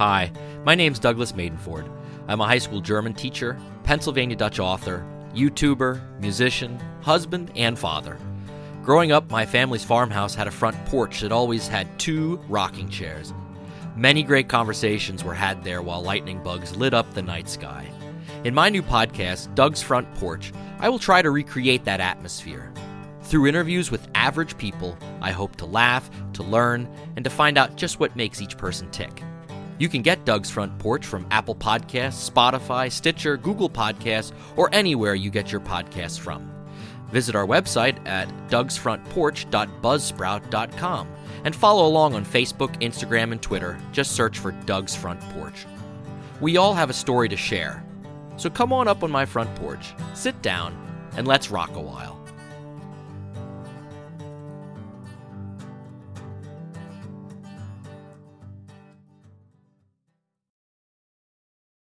Hi, my name's Douglas Madenford. I'm a high school German teacher, Pennsylvania Dutch author, YouTuber, musician, husband, and father. Growing up, my family's farmhouse had a front porch that always had two rocking chairs. Many great conversations were had there while lightning bugs lit up the night sky. In my new podcast, Doug's Front Porch, I will try to recreate that atmosphere. Through interviews with average people, I hope to laugh, to learn, and to find out just what makes each person tick. You can get Doug's Front Porch from Apple Podcasts, Spotify, Stitcher, Google Podcasts, or anywhere you get your podcasts from. Visit our website at dougsfrontporch.buzzsprout.com and follow along on Facebook, Instagram, and Twitter. Just search for Doug's Front Porch. We all have a story to share. So come on up on my front porch, sit down, and let's rock a while.